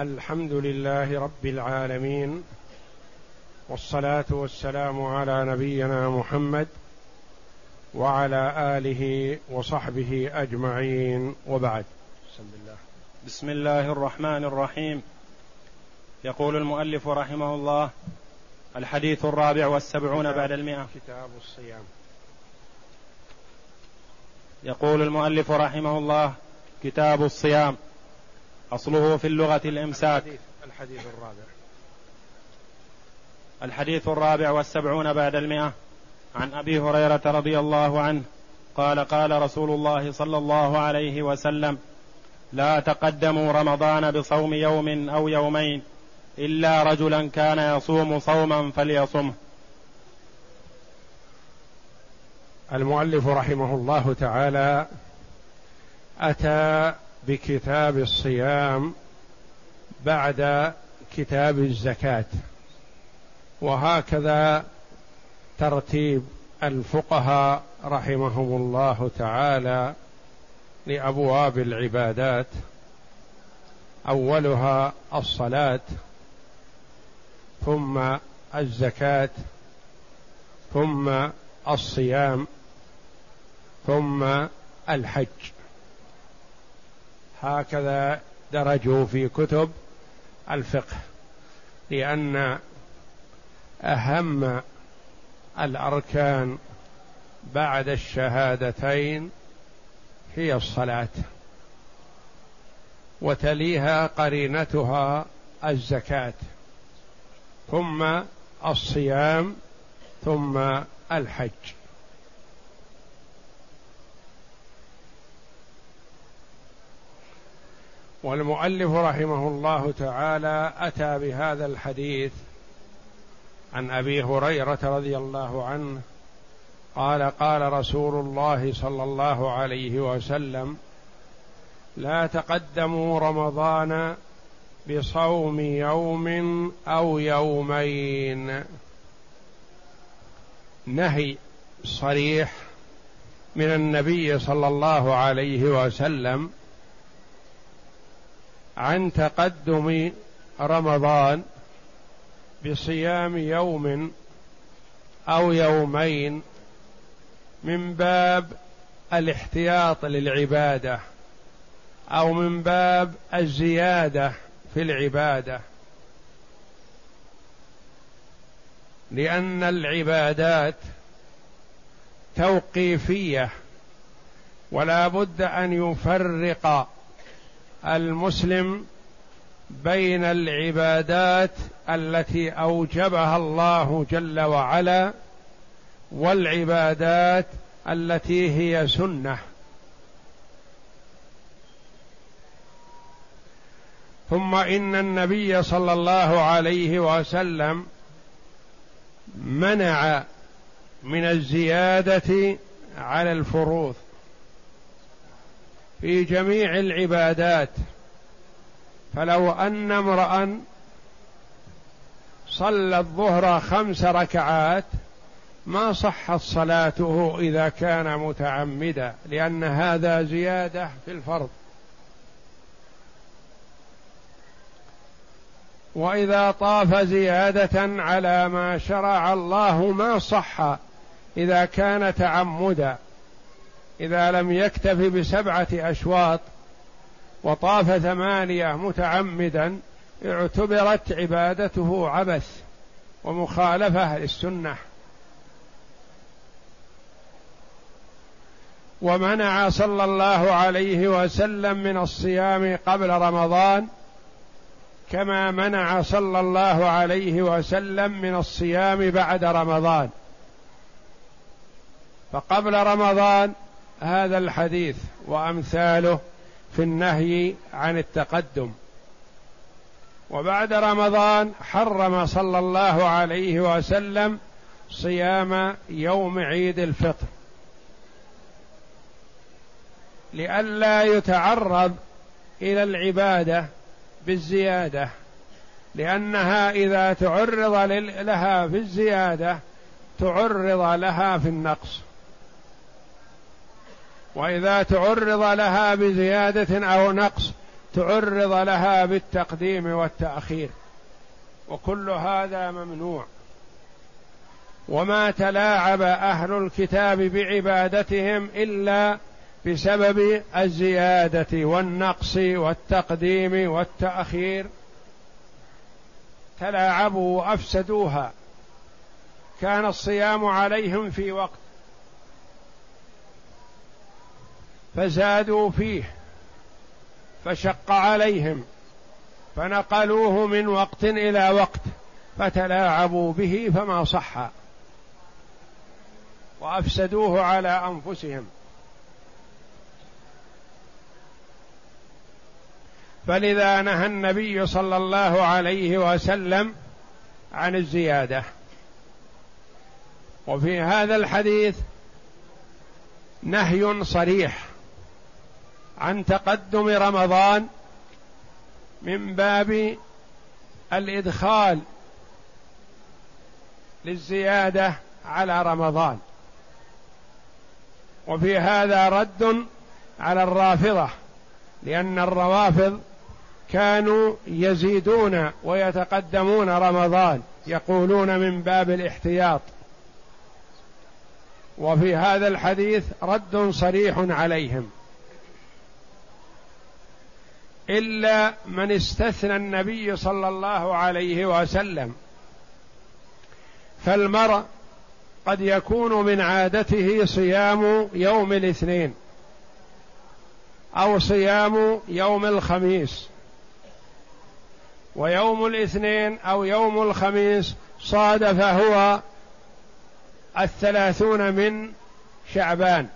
الحمد لله رب العالمين والصلاة والسلام على نبينا محمد وعلى آله وصحبه أجمعين وبعد. بسم الله بسم الله الرحمن الرحيم. يقول المؤلف رحمه الله الحديث الرابع والسبعون بعد المئة. كتاب الصيام. يقول المؤلف رحمه الله كتاب الصيام. أصله في اللغة الإمساك. الحديث, الرابع. الحديث الرابع والسبعون بعد المئة. عن أبي هريرة رضي الله عنه قال قال رسول الله صلى الله عليه وسلم لا تقدموا رمضان بصوم يوم أو يومين إلا رجلا كان يصوم صوما فليصمه. المؤلف رحمه الله تعالى أتى بكتاب الصيام بعد كتاب الزكاة. وهكذا ترتيب الفقهاء رحمهم الله تعالى لأبواب العبادات. أولها الصلاة ثم الزكاة ثم الصيام ثم الحج. هكذا درجوا في كتب الفقه لأن أهم الأركان بعد الشهادتين هي الصلاة وتليها قرينتها الزكاة ثم الصيام ثم الحج. والمؤلف رحمه الله تعالى أتى بهذا الحديث عن أبي هريرة رضي الله عنه قال قال رسول الله صلى الله عليه وسلم لا تقدموا رمضان بصوم يوم أو يومين. نهي صريح من النبي صلى الله عليه وسلم عن تقدم رمضان بصيام يوم أو يومين من باب الاحتياط للعبادة أو من باب الزيادة في العبادة. لأن العبادات توقيفية ولا بد أن يفرق المسلم بين العبادات التي أوجبها الله جل وعلا والعبادات التي هي سنة. ثم إن النبي صلى الله عليه وسلم منع من الزيادة على الفروض. في جميع العبادات. فلو أن امرا صلى الظهر خمس ركعات ما صحت صلاته إذا كان متعمدا لأن هذا زيادة في الفرض. وإذا طاف زيادة على ما شرع الله ما صح إذا كان تعمدا. إذا لم يكتف بسبعة أشواط وطاف ثمانية متعمدا اعتبرت عبادته عبث ومخالفة للسنة. ومنع صلى الله عليه وسلم من الصيام قبل رمضان كما منع صلى الله عليه وسلم من الصيام بعد رمضان. فقبل رمضان هذا الحديث وأمثاله في النهي عن التقدم. وبعد رمضان حرم صلى الله عليه وسلم صيام يوم عيد الفطر. لئلا يتعرض إلى العبادة بالزيادة. لأنها إذا تعرض لها في الزيادة تعرض لها في النقص. وإذا تعرض لها بزيادة أو نقص تعرض لها بالتقديم والتأخير. وكل هذا ممنوع. وما تلاعب أهل الكتاب بعبادتهم إلا بسبب الزيادة والنقص والتقديم والتأخير. تلاعبوا وأفسدوها. كان الصيام عليهم في وقت. فزادوا فيه فشق عليهم فنقلوه من وقت إلى وقت فتلاعبوا به فما صح وأفسدوه على أنفسهم. فلذا نهى النبي صلى الله عليه وسلم عن الزيادة. وفي هذا الحديث نهي صريح. عن تقدم رمضان من باب الإدخال للزيادة على رمضان. وفي هذا رد على الرافضة لأن الروافض كانوا يزيدون ويتقدمون رمضان يقولون من باب الاحتياط. وفي هذا الحديث رد صريح عليهم. إلا من استثنى النبي صلى الله عليه وسلم. فالمرء قد يكون من عادته صيام يوم الاثنين أو صيام يوم الخميس. ويوم الاثنين أو يوم الخميس صادف هو الثلاثون من شعبان.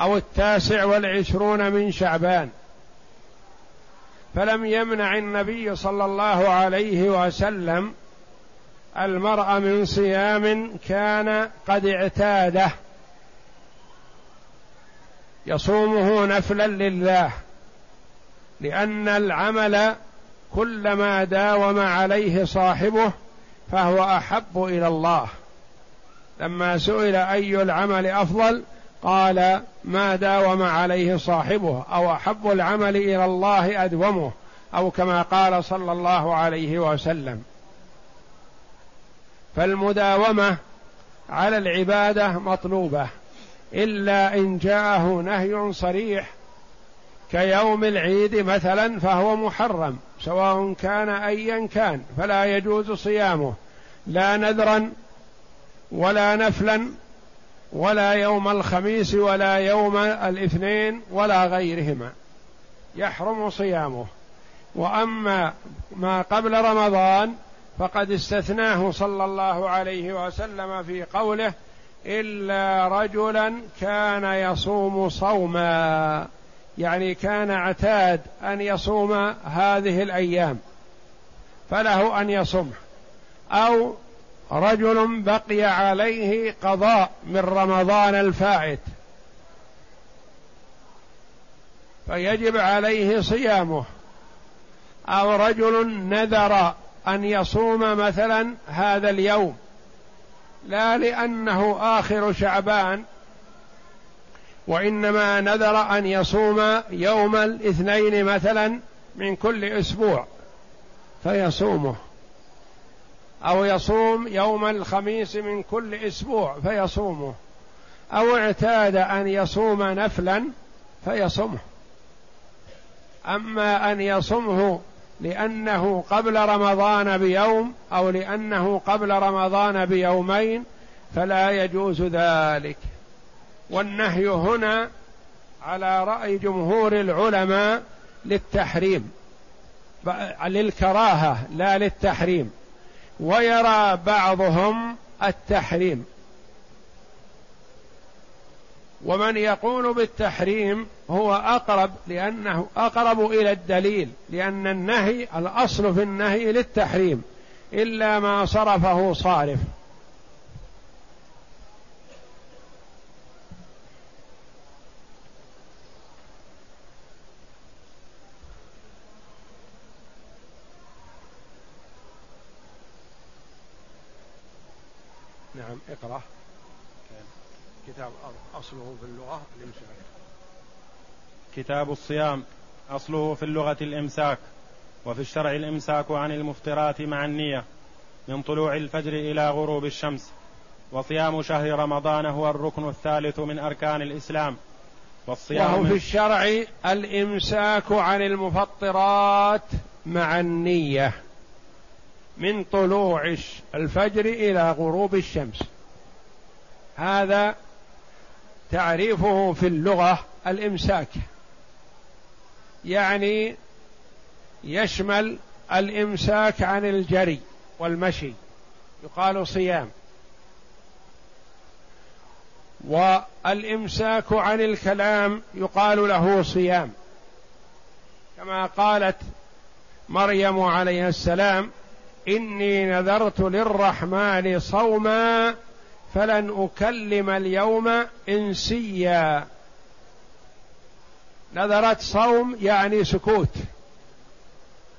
أو التاسع والعشرون من شعبان. فلم يمنع النبي صلى الله عليه وسلم المرء من صيام كان قد اعتاده. يصومه نفلا لله لأن العمل كلما داوم عليه صاحبه فهو أحب إلى الله. لما سئل أي العمل أفضل قال ما داوم عليه صاحبه أو أحب العمل إلى الله أدومه أو كما قال صلى الله عليه وسلم. فالمداومة على العبادة مطلوبة إلا إن جاءه نهي صريح كيوم العيد مثلا فهو محرم سواء كان ايا كان فلا يجوز صيامه لا نذرا ولا نفلا ولا يوم الخميس ولا يوم الاثنين ولا غيرهما. يحرم صيامه. وأما ما قبل رمضان فقد استثناه صلى الله عليه وسلم في قوله إلا رجلا كان يصوم صوما. يعني كان اعتاد أن يصوم هذه الأيام. فله أن يصوم أو رجل بقي عليه قضاء من رمضان الفائت. فيجب عليه صيامه. أو رجل نذر أن يصوم مثلا هذا اليوم. لا لأنه آخر شعبان وإنما نذر أن يصوم يوم الاثنين مثلا من كل أسبوع فيصومه. أو يصوم يوم الخميس من كل أسبوع فيصومه. أو اعتاد أن يصوم نفلا فيصومه. أما أن يصومه لأنه قبل رمضان بيوم أو لأنه قبل رمضان بيومين فلا يجوز ذلك. والنهي هنا على رأي جمهور العلماء للتحريم للكراهة لا للتحريم. ويرى بعضهم التحريم. ومن يقول بالتحريم هو أقرب لأنه أقرب إلى الدليل لأن النهي الأصل في النهي للتحريم إلا ما صرفه صارف. نعم اقرأ. كتاب أصله في اللغة الإمساك. كتاب الصيام أصله في اللغة الإمساك وفي الشرع الإمساك عن المفطرات مع النية من طلوع الفجر إلى غروب الشمس وصيام شهر رمضان هو الركن الثالث من أركان الإسلام. والصيام وهو في الشرع الإمساك عن المفطرات مع النية. من طلوع الفجر إلى غروب الشمس. هذا تعريفه في اللغة الإمساك. يعني يشمل الإمساك عن الجري والمشي. يقال صيام. والإمساك عن الكلام يقال له صيام. كما قالت مريم عليه السلام إني نذرت للرحمن صوما فلن أكلم اليوم إنسيا. نذرت صوم يعني سكوت.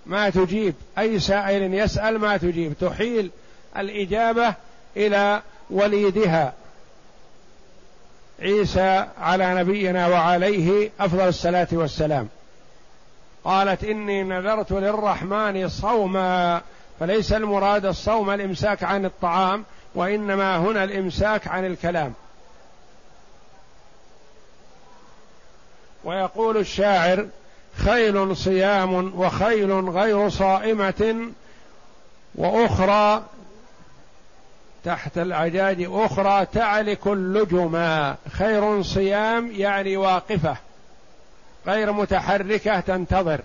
ما تجيب. أي سائل يسأل ما تجيب. تحيل الإجابة إلى وليدها. عيسى على نبينا وعليه أفضل الصلاة والسلام. قالت إني نذرت للرحمن صوما فليس المراد الصوم الإمساك عن الطعام وإنما هنا الإمساك عن الكلام. ويقول الشاعر خيل صيام وخيل غير صائمة وأخرى تحت العجاج أخرى تعلك اللجما خير صيام يعني واقفة غير متحركة تنتظر.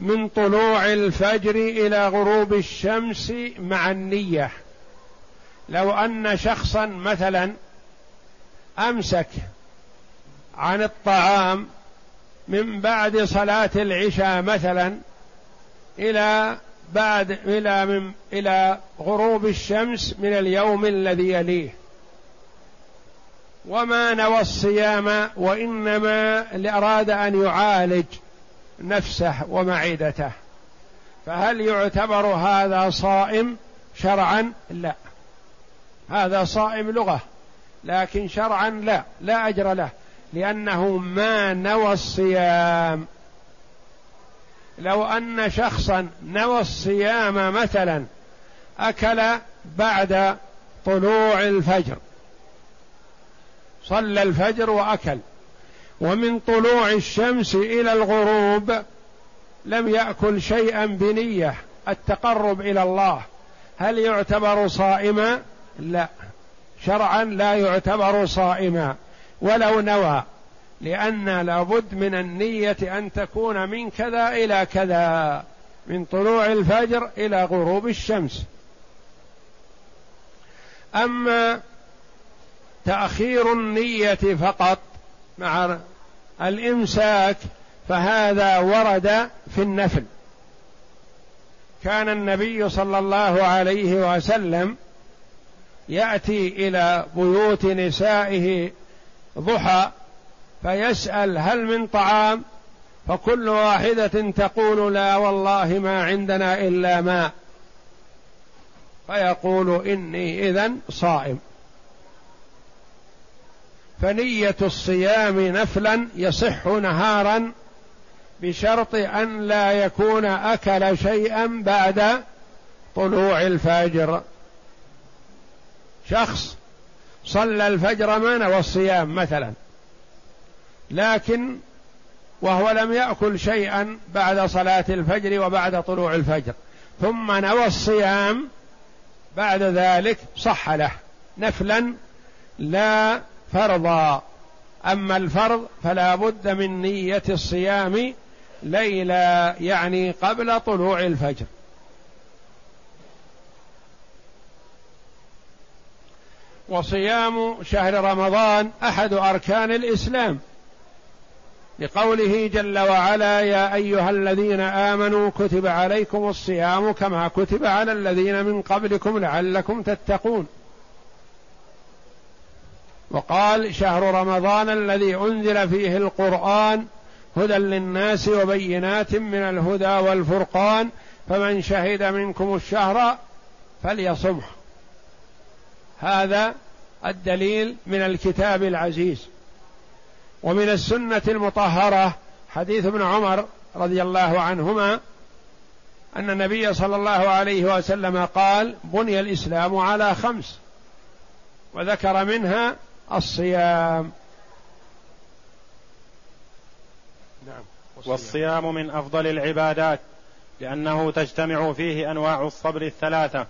من طلوع الفجر إلى غروب الشمس مع النية. لو أن شخصا مثلا أمسك عن الطعام من بعد صلاة العشاء مثلا إلى بعد إلى من إلى غروب الشمس من اليوم الذي يليه. وما نوى الصيام وإنما أراد أن يعالج نفسه ومعدته. فهل يعتبر هذا صائم شرعا؟ لا. هذا صائم لغة لكن شرعا لا لا أجر له لأنه ما نوى الصيام. لو أن شخصا نوى الصيام مثلا أكل بعد طلوع الفجر. صلى الفجر وأكل. ومن طلوع الشمس إلى الغروب لم يأكل شيئا بنية التقرب إلى الله. هل يعتبر صائما؟ لا. شرعا لا يعتبر صائما. ولو نوى لأن لابد من النية أن تكون من كذا إلى كذا من طلوع الفجر إلى غروب الشمس. أما تأخير النية فقط مع الإمساك فهذا ورد في النفل. كان النبي صلى الله عليه وسلم يأتي إلى بيوت نسائه ضحى فيسأل هل من طعام؟ فكل واحدة تقول لا والله ما عندنا إلا ماء. فيقول إني إذن صائم. فنية الصيام نفلا يصح نهارا بشرط أن لا يكون أكل شيئا بعد طلوع الفجر. شخص صلى الفجر ما نوى الصيام مثلا لكن وهو لم يأكل شيئا بعد صلاة الفجر وبعد طلوع الفجر ثم نوى الصيام بعد ذلك صح له. نفلا لا فرضا. أما الفرض فلا بد من نية الصيام ليلا يعني قبل طلوع الفجر. وصيام شهر رمضان أحد أركان الإسلام. لقوله جل وعلا يا أيها الذين آمنوا كتب عليكم الصيام كما كتب على الذين من قبلكم لعلكم تتقون وقال شهر رمضان الذي أنزل فيه القرآن هدى للناس وبينات من الهدى والفرقان فمن شهد منكم الشهر فليصمه. هذا الدليل من الكتاب العزيز. ومن السنة المطهرة حديث ابن عمر رضي الله عنهما أن النبي صلى الله عليه وسلم قال بني الإسلام على خمس وذكر منها الصيام. نعم. والصيام. من أفضل العبادات لأنه تجتمع فيه أنواع الصبر الثلاثة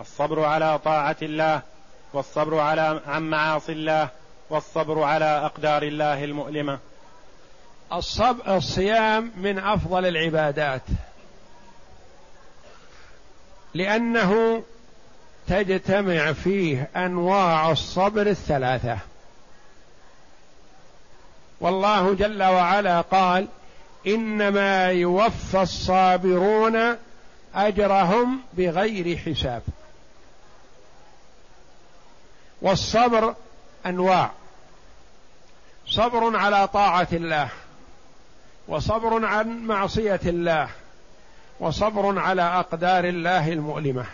الصبر على طاعة الله والصبر على عن معاصي الله والصبر على أقدار الله المؤلمة. الصبر الصيام من أفضل العبادات لأنه تجتمع فيه أنواع الصبر الثلاثة. والله جل وعلا قال إنما يوفى الصابرون أجرهم بغير حساب. والصبر أنواع. صبر على طاعة الله وصبر عن معصية الله وصبر على أقدار الله المؤلمة.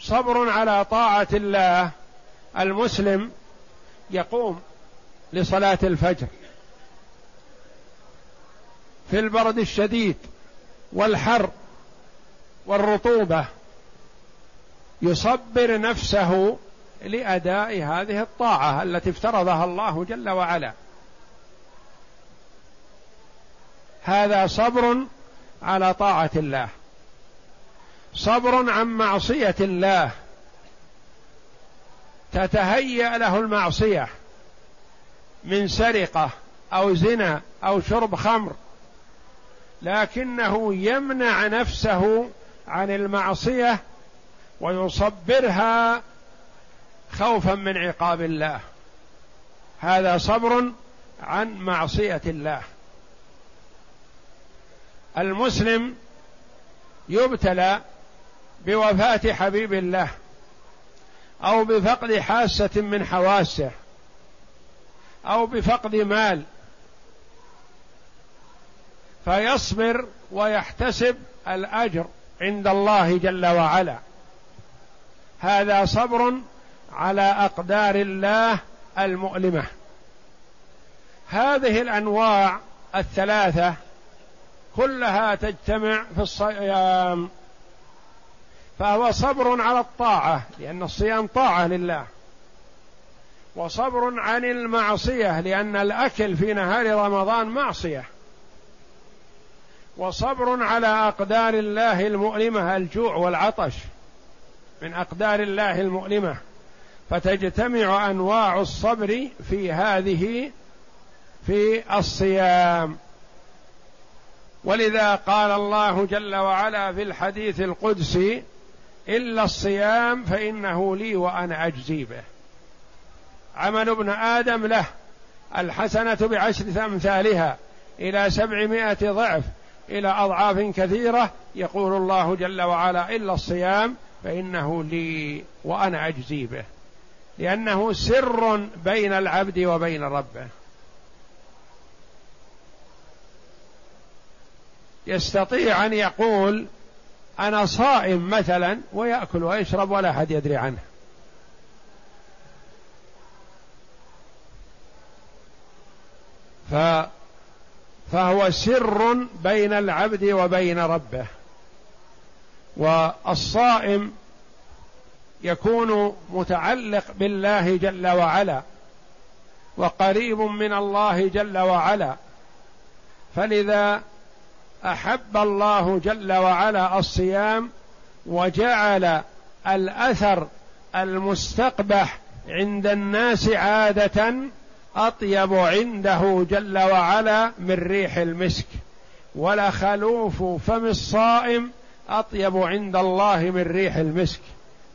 صبر على طاعة الله. المسلم يقوم لصلاة الفجر في البرد الشديد والحر والرطوبة. يصبر نفسه لأداء هذه الطاعة التي افترضها الله جل وعلا. هذا صبر على طاعة الله. صبر عن معصية الله. تتهيأ له المعصية من سرقة أو زنا أو شرب خمر. لكنه يمنع نفسه عن المعصية ويصبرها خوفا من عقاب الله. هذا صبر عن معصية الله. المسلم يبتلى بوفاة حبيب الله أو بفقد حاسة من حواسه أو بفقد مال فيصبر ويحتسب الأجر عند الله جل وعلا. هذا صبر على أقدار الله المؤلمة. هذه الأنواع الثلاثة كلها تجتمع في الصيام. فهو صبر على الطاعة لأن الصيام طاعة لله. وصبر عن المعصية لأن الأكل في نهار رمضان معصية. وصبر على أقدار الله المؤلمة الجوع والعطش من أقدار الله المؤلمة. فتجتمع أنواع الصبر في هذه في الصيام. ولذا قال الله جل وعلا في الحديث القدسي إلا الصيام فإنه لي وأنا أجزي به. عمل ابن آدم له الحسنة بعشر أمثالها إلى سبعمائة ضعف إلى أضعاف كثيرة. يقول الله جل وعلا إلا الصيام فإنه لي وأنا أجزي به. لأنه سر بين العبد وبين ربه. يستطيع أن يقول أنا صائم مثلا ويأكل ويشرب ولا أحد يدري عنه. ف فهو سر بين العبد وبين ربه. والصائم يكون متعلق بالله جل وعلا وقريب من الله جل وعلا. فلذا أحب الله جل وعلا الصيام وجعل الأثر المستقبح عند الناس عادة أطيب عنده جل وعلا من ريح المسك. ولخلوف فم الصائم أطيب عند الله من ريح المسك.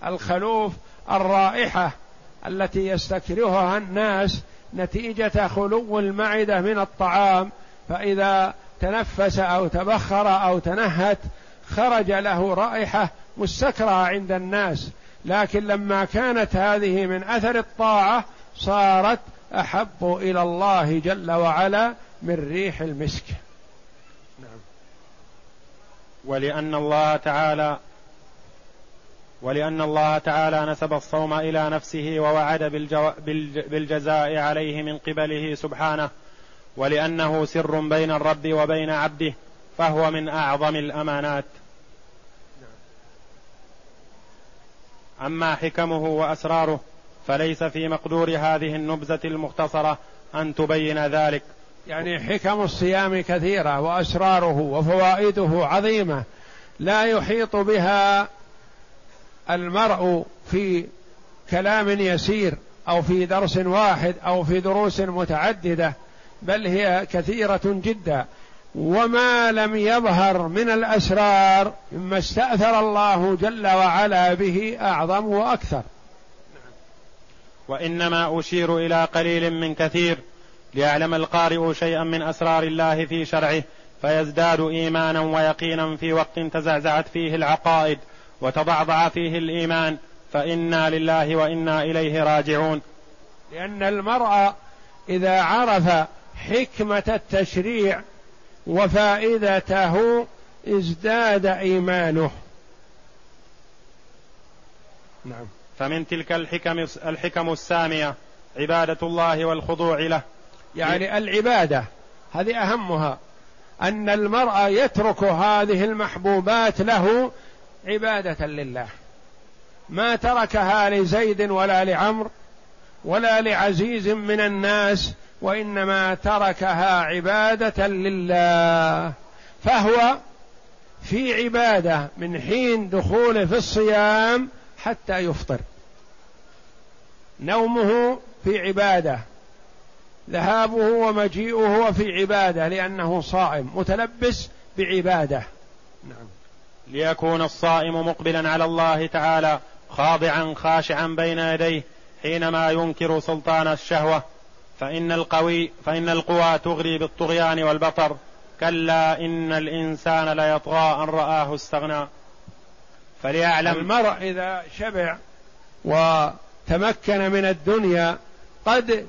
الخلوف الرائحة التي يستكرهها الناس نتيجة خلو المعدة من الطعام. فإذا تنفس أو تبخر أو تنهت خرج له رائحة مستكرهه عند الناس. لكن لما كانت هذه من أثر الطاعة صارت أحب إلى الله جل وعلا من ريح المسك. نعم. ولأن الله تعالى ولأن الله تعالى نسب الصوم إلى نفسه ووعد. بالجزاء عليه من قبله سبحانه. ولأنه سر بين الرب وبين عبده فهو من أعظم الأمانات. أما حكمه وأسراره فليس في مقدور هذه النبذة المختصرة أن تبين ذلك. يعني حكم الصيام كثيرة وأسراره وفوائده عظيمة لا يحيط بها المرء في كلام يسير أو في درس واحد أو في دروس متعددة. بل هي كثيرة جدا. وما لم يظهر من الأسرار مما استأثر الله جل وعلا به أعظم وأكثر. وإنما أشير إلى قليل من كثير ليعلم القارئ شيئا من أسرار الله في شرعه فيزداد إيمانا ويقينا في وقت تزعزعت فيه العقائد وتضعضع فيه الإيمان فإنا لله وإنا إليه راجعون. لأن المرء إذا عرف حكمة التشريع وفائدته ازداد إيمانه. نعم. فمن تلك الحكم الحكم السامية عبادة الله والخضوع له. يعني العبادة هذه أهمها. أن المرء يترك هذه المحبوبات له عبادة لله. ما تركها لزيد ولا لعمر ولا لعزيز من الناس وإنما تركها عبادة لله فهو في عبادة من حين دخوله في الصيام حتى يفطر. نومه في عبادة ذهابه ومجيئه في عبادة لأنه صائم متلبس بعبادة. نعم. ليكون الصائم مقبلا على الله تعالى خاضعا خاشعا بين يديه حينما ينكر سلطان الشهوة. فإن القوي فإن القوى تغري بالطغيان والبطر. كلا إن الإنسان ليطغى أن رآه استغنى. فليعلم المرء إذا شبع وتمكن من الدنيا قد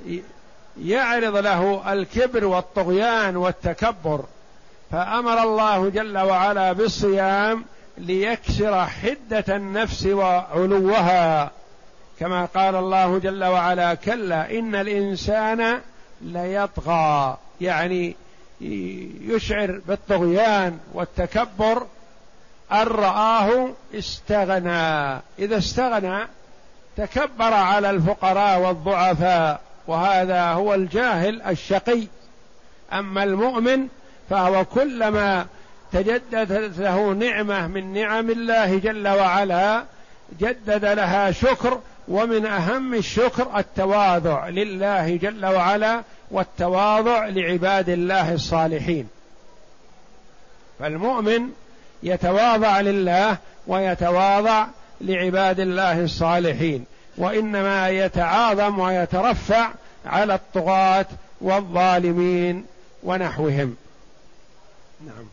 يعرض له الكبر والطغيان والتكبر. فأمر الله جل وعلا بالصيام ليكسر حدة النفس وعلوها. كما قال الله جل وعلا كلا إن الإنسان ليطغى يعني يشعر بالطغيان والتكبر أن رآه استغنى. إذا استغنى تكبر على الفقراء والضعفاء وهذا هو الجاهل الشقي. أما المؤمن فهو كلما تجددت له نعمة من نعم الله جل وعلا جدد لها شكر ومن أهم الشكر التواضع لله جل وعلا والتواضع لعباد الله الصالحين. فالمؤمن يتواضع لله ويتواضع لعباد الله الصالحين وإنما يتعاظم ويترفع على الطغاة والظالمين ونحوهم. نعم.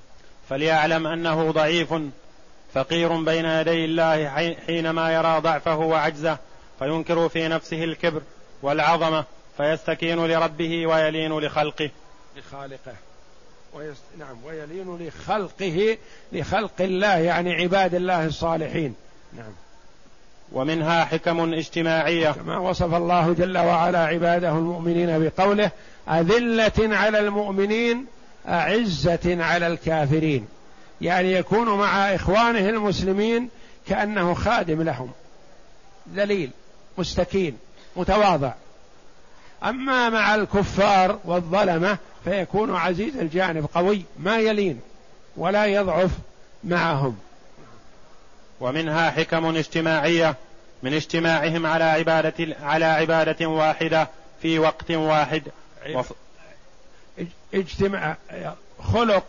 فليعلم أنه ضعيف فقير بين يدي الله حينما يرى ضعفه وعجزه فينكر في نفسه الكبر والعظمة فيستكين لربه ويلين لخلقه. لخالقه. ويست... نعم ويلين لخلقه لخلق الله يعني عباد الله الصالحين. نعم. ومنها حكم اجتماعية. كما وصف الله جل وعلا عباده المؤمنين بقوله أذلة على المؤمنين أعزة على الكافرين. يعني يكون مع إخوانه المسلمين كأنه خادم لهم. ذليل مستكين متواضع. أما مع الكفار والظلمة فيكون عزيز الجانب قوي ما يلين ولا يضعف معهم. ومنها حكم اجتماعية من اجتماعهم على عبادة على عبادة واحدة في وقت واحد. اجتماع خلق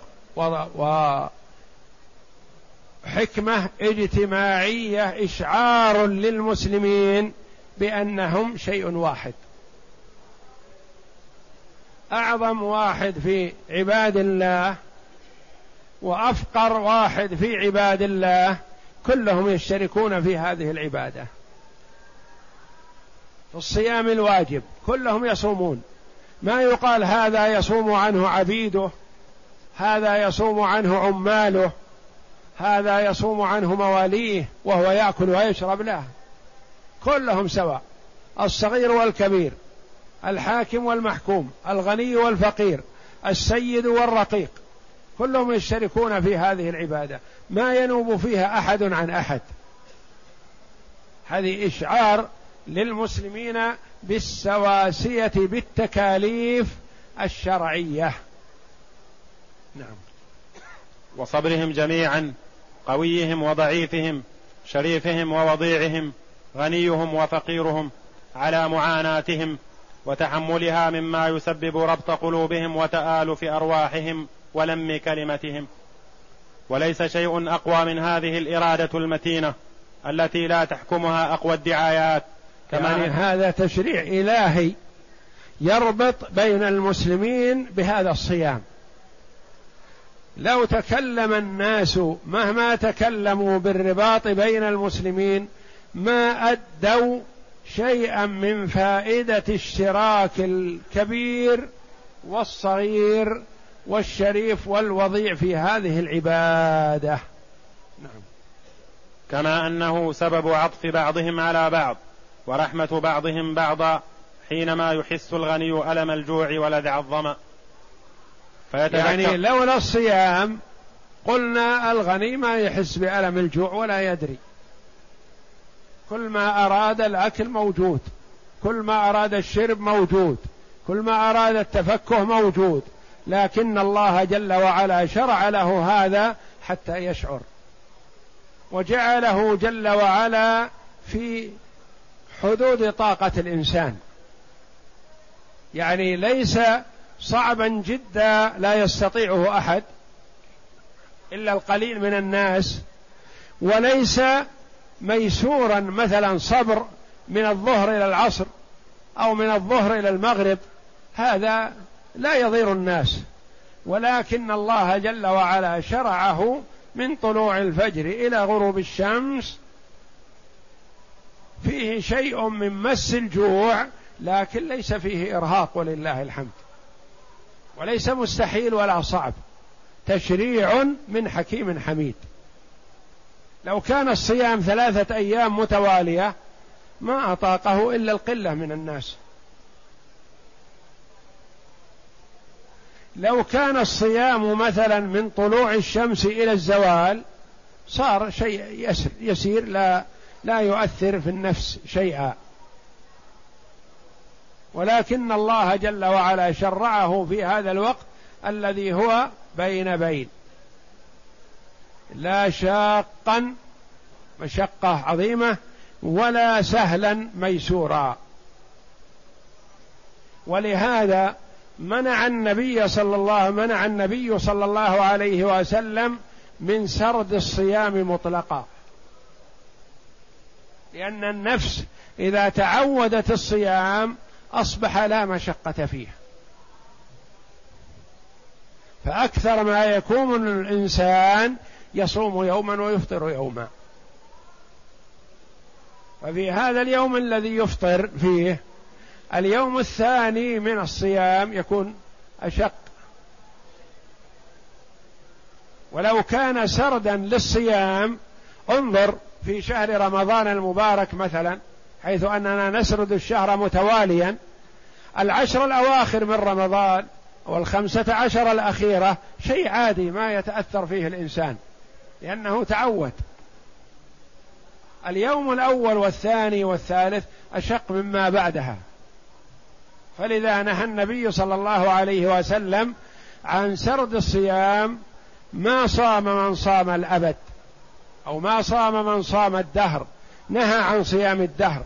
وحكمة اجتماعية إشعار للمسلمين. بأنهم شيء واحد. أعظم واحد في عباد الله وأفقر واحد في عباد الله كلهم يشتركون في هذه العبادة. في الصيام الواجب كلهم يصومون. ما يقال هذا يصوم عنه عبيده هذا يصوم عنه عماله هذا يصوم عنه مواليه وهو يأكل ويشرب لا كلهم سواء الصغير والكبير الحاكم والمحكوم الغني والفقير السيد والرقيق كلهم يشتركون في هذه العبادة ما ينوب فيها أحد عن أحد. هذه إشعار للمسلمين بالسواسية بالتكاليف الشرعية. نعم. وصبرهم جميعا قويهم وضعيفهم شريفهم ووضيعهم غنيهم وفقيرهم على معاناتهم وتحملها مما يسبب ربط قلوبهم وتآلف أرواحهم ولم كلمتهم. وليس شيء أقوى من هذه الإرادة المتينة التي لا تحكمها أقوى الدعايات. كما يعني هذا تشريع إلهي يربط بين المسلمين بهذا الصيام. لو تكلم الناس مهما تكلموا بالرباط بين المسلمين ما أدوا شيئا من فائدة اشتراك الكبير والصغير والشريف والوضيع في هذه العبادة. نعم. كما أنه سبب عطف بعضهم على بعض ورحمة بعضهم بعضا حينما يحس الغني ألم الجوع ولذع الظمأ. يعني لولا الصيام قلنا الغني ما يحس بألم الجوع ولا يدري. كل ما أراد الأكل موجود كل ما أراد الشرب موجود كل ما أراد التفكه موجود لكن الله جل وعلا شرع له هذا حتى يشعر. وجعله جل وعلا في حدود طاقة الإنسان. يعني ليس صعبا جدا لا يستطيعه أحد إلا القليل من الناس وليس ميسورا مثلا صبر من الظهر إلى العصر أو من الظهر إلى المغرب هذا لا يضير الناس. ولكن الله جل وعلا شرعه من طلوع الفجر إلى غروب الشمس. فيه شيء من مس الجوع لكن ليس فيه إرهاق ولله الحمد. وليس مستحيل ولا صعب. تشريع من حكيم حميد. لو كان الصيام ثلاثة أيام متوالية ما أطاقه إلا القلة من الناس. لو كان الصيام مثلا من طلوع الشمس إلى الزوال صار شيء يسير لا لا يؤثر في النفس شيئا. ولكن الله جل وعلا شرعه في هذا الوقت الذي هو بين بين. لا شاقا مشقة عظيمة ولا سهلا ميسورا. ولهذا منع النبي صلى الله منع النبي صلى الله عليه وسلم من سرد الصيام مطلقا. لأن النفس إذا تعودت الصيام أصبح لا مشقة فيه. فأكثر ما يكون الإنسان يصوم يوما ويفطر يوما. ففي هذا اليوم الذي يفطر فيه اليوم الثاني من الصيام يكون أشق. ولو كان سردا للصيام انظر في شهر رمضان المبارك مثلا حيث أننا نسرد الشهر متواليا العشر الأواخر من رمضان والخمسة عشر الأخيرة شيء عادي ما يتأثر فيه الإنسان. لأنه تعود. اليوم الأول والثاني والثالث أشق مما بعدها. فلذا نهى النبي صلى الله عليه وسلم عن سرد الصيام ما صام من صام الأبد أو ما صام من صام الدهر. نهى عن صيام الدهر.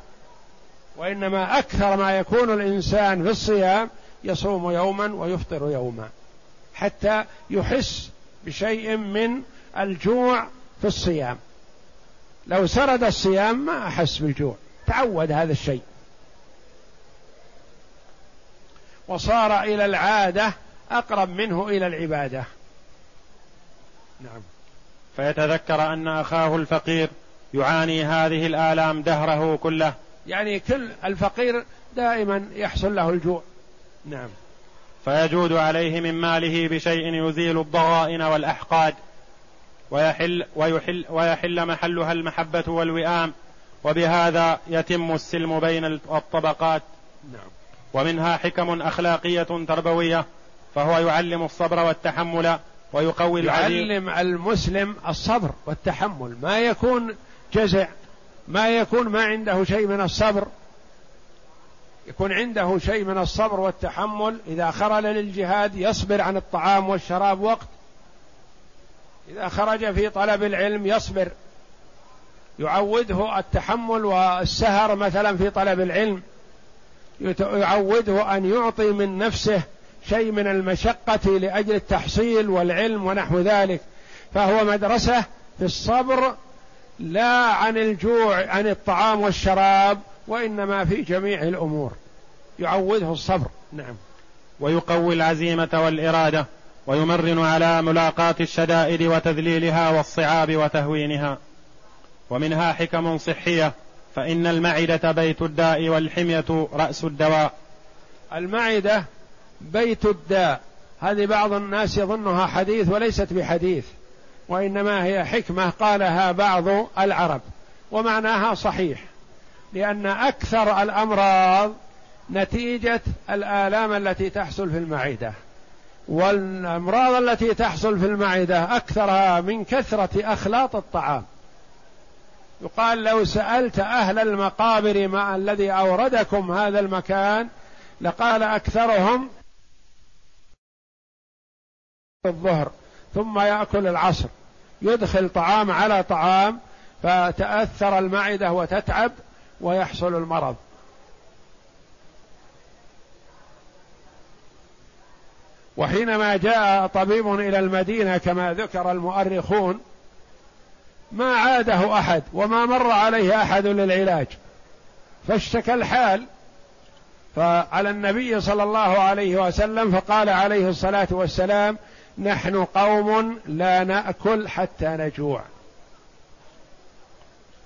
وإنما أكثر ما يكون الإنسان في الصيام يصوم يوما ويفطر يوما. حتى يحس بشيء من الجوع في الصيام. لو سرد الصيام ما أحس بالجوع. تعود هذا الشيء. وصار إلى العادة أقرب منه إلى العبادة. نعم. فيتذكر أن أخاه الفقير يعاني هذه الآلام دهره كله. يعني كل الفقير دائما يحصل له الجوع. نعم. فيجود عليه من ماله بشيء يزيل الضغائن والأحقاد. ويحل, ويحل, ويحل محلها المحبة والوئام وبهذا يتم السلم بين الطبقات. نعم. ومنها حكم أخلاقية تربوية فهو يعلم الصبر والتحمل ويقوي يعلم المسلم الصبر والتحمل. ما يكون جزع ما يكون ما عنده شيء من الصبر يكون عنده شيء من الصبر والتحمل إذا خرج للجهاد يصبر عن الطعام والشراب وقت إذا خرج في طلب العلم يصبر. يعوده التحمل والسهر مثلا في طلب العلم. يعوده أن يعطي من نفسه شيء من المشقة لأجل التحصيل والعلم ونحو ذلك. فهو مدرسة في الصبر لا عن الجوع عن الطعام والشراب وإنما في جميع الأمور. يعوده الصبر. نعم. ويقوي العزيمة والإرادة. ويمرن على ملاقاة الشدائد وتذليلها والصعاب وتهوينها. ومنها حكم صحية فإن المعدة بيت الداء والحمية رأس الدواء. المعدة بيت الداء. هذه بعض الناس يظنها حديث وليست بحديث وإنما هي حكمة قالها بعض العرب ومعناها صحيح لأن أكثر الأمراض نتيجة الآلام التي تحصل في المعدة. والأمراض التي تحصل في المعدة أكثرها من كثرة أخلاط الطعام. يقال لو سألت أهل المقابر ما الذي أوردكم هذا المكان لقال أكثرهم الظهر ثم يأكل العصر يدخل طعام على طعام فتأثر المعدة وتتعب ويحصل المرض. وحينما جاء طبيب إلى المدينة كما ذكر المؤرخون ما عاده أحد وما مر عليه أحد للعلاج. فاشتكى الحال فعلى النبي صلى الله عليه وسلم فقال عليه الصلاة والسلام نحن قوم لا نأكل حتى نجوع.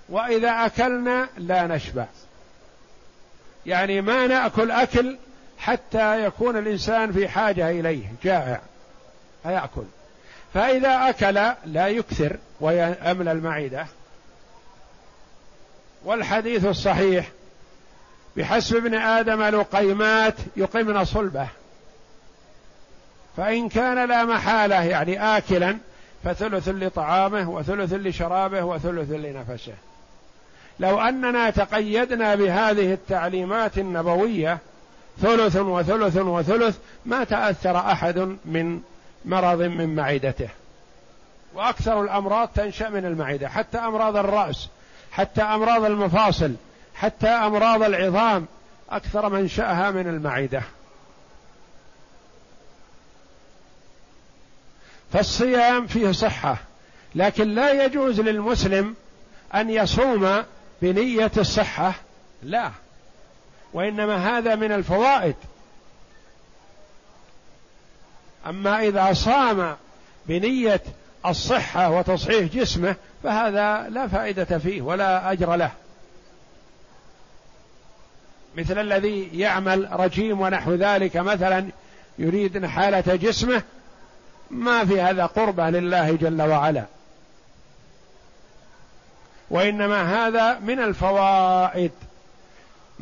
وإذا أكلنا لا نشبع. يعني ما نأكل أكل حتى يكون الإنسان في حاجة إليه جائع فيأكل. فإذا أكل لا يكثر ويملى المعدة. والحديث الصحيح بحسب ابن آدم لقيمات يقمن صلبه. فإن كان لا محالة يعني اكلا فثلث لطعامه وثلث لشرابه وثلث لنفسه. لو أننا تقيدنا بهذه التعليمات النبوية ثلث وثلث وثلث ما تأثر أحد من مرض من معدته. وأكثر الأمراض تنشأ من المعدة حتى أمراض الرأس حتى أمراض المفاصل حتى أمراض العظام أكثر منشاها من المعدة. فالصيام فيه صحة لكن لا يجوز للمسلم أن يصوم بنية الصحة لا. وإنما هذا من الفوائد. أما إذا صام بنية الصحة وتصحيح جسمه فهذا لا فائدة فيه ولا أجر له. مثل الذي يعمل رجيم ونحو ذلك مثلا يريد حالة جسمه ما في هذا قربة لله جل وعلا. وإنما هذا من الفوائد.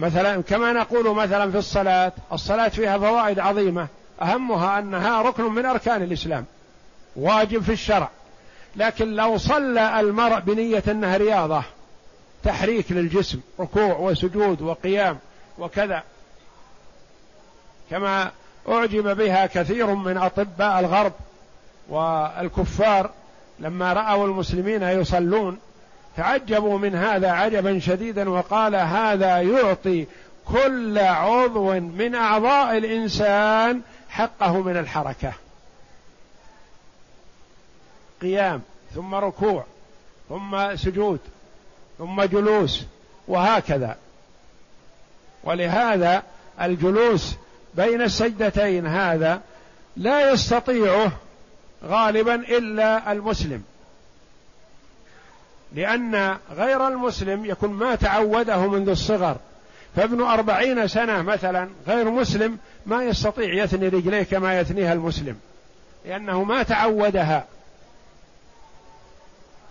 مثلا كما نقول مثلا في الصلاة الصلاة فيها فوائد عظيمة أهمها أنها ركن من أركان الإسلام واجب في الشرع. لكن لو صلى المرء بنية أنها رياضة تحريك للجسم ركوع وسجود وقيام وكذا كما أعجب بها كثير من أطباء الغرب والكفار لما رأوا المسلمين يصلون تعجبوا من هذا عجبا شديدا وقال هذا يعطي كل عضو من أعضاء الإنسان حقه من الحركة. قيام ثم ركوع ثم سجود ثم جلوس وهكذا. ولهذا الجلوس بين السجدتين هذا لا يستطيعه غالبا إلا المسلم. لأن غير المسلم يكون ما تعوده منذ الصغر. فابن أربعين سنة مثلا غير مسلم ما يستطيع يثني رجليه كما يثنيها المسلم لأنه ما تعودها.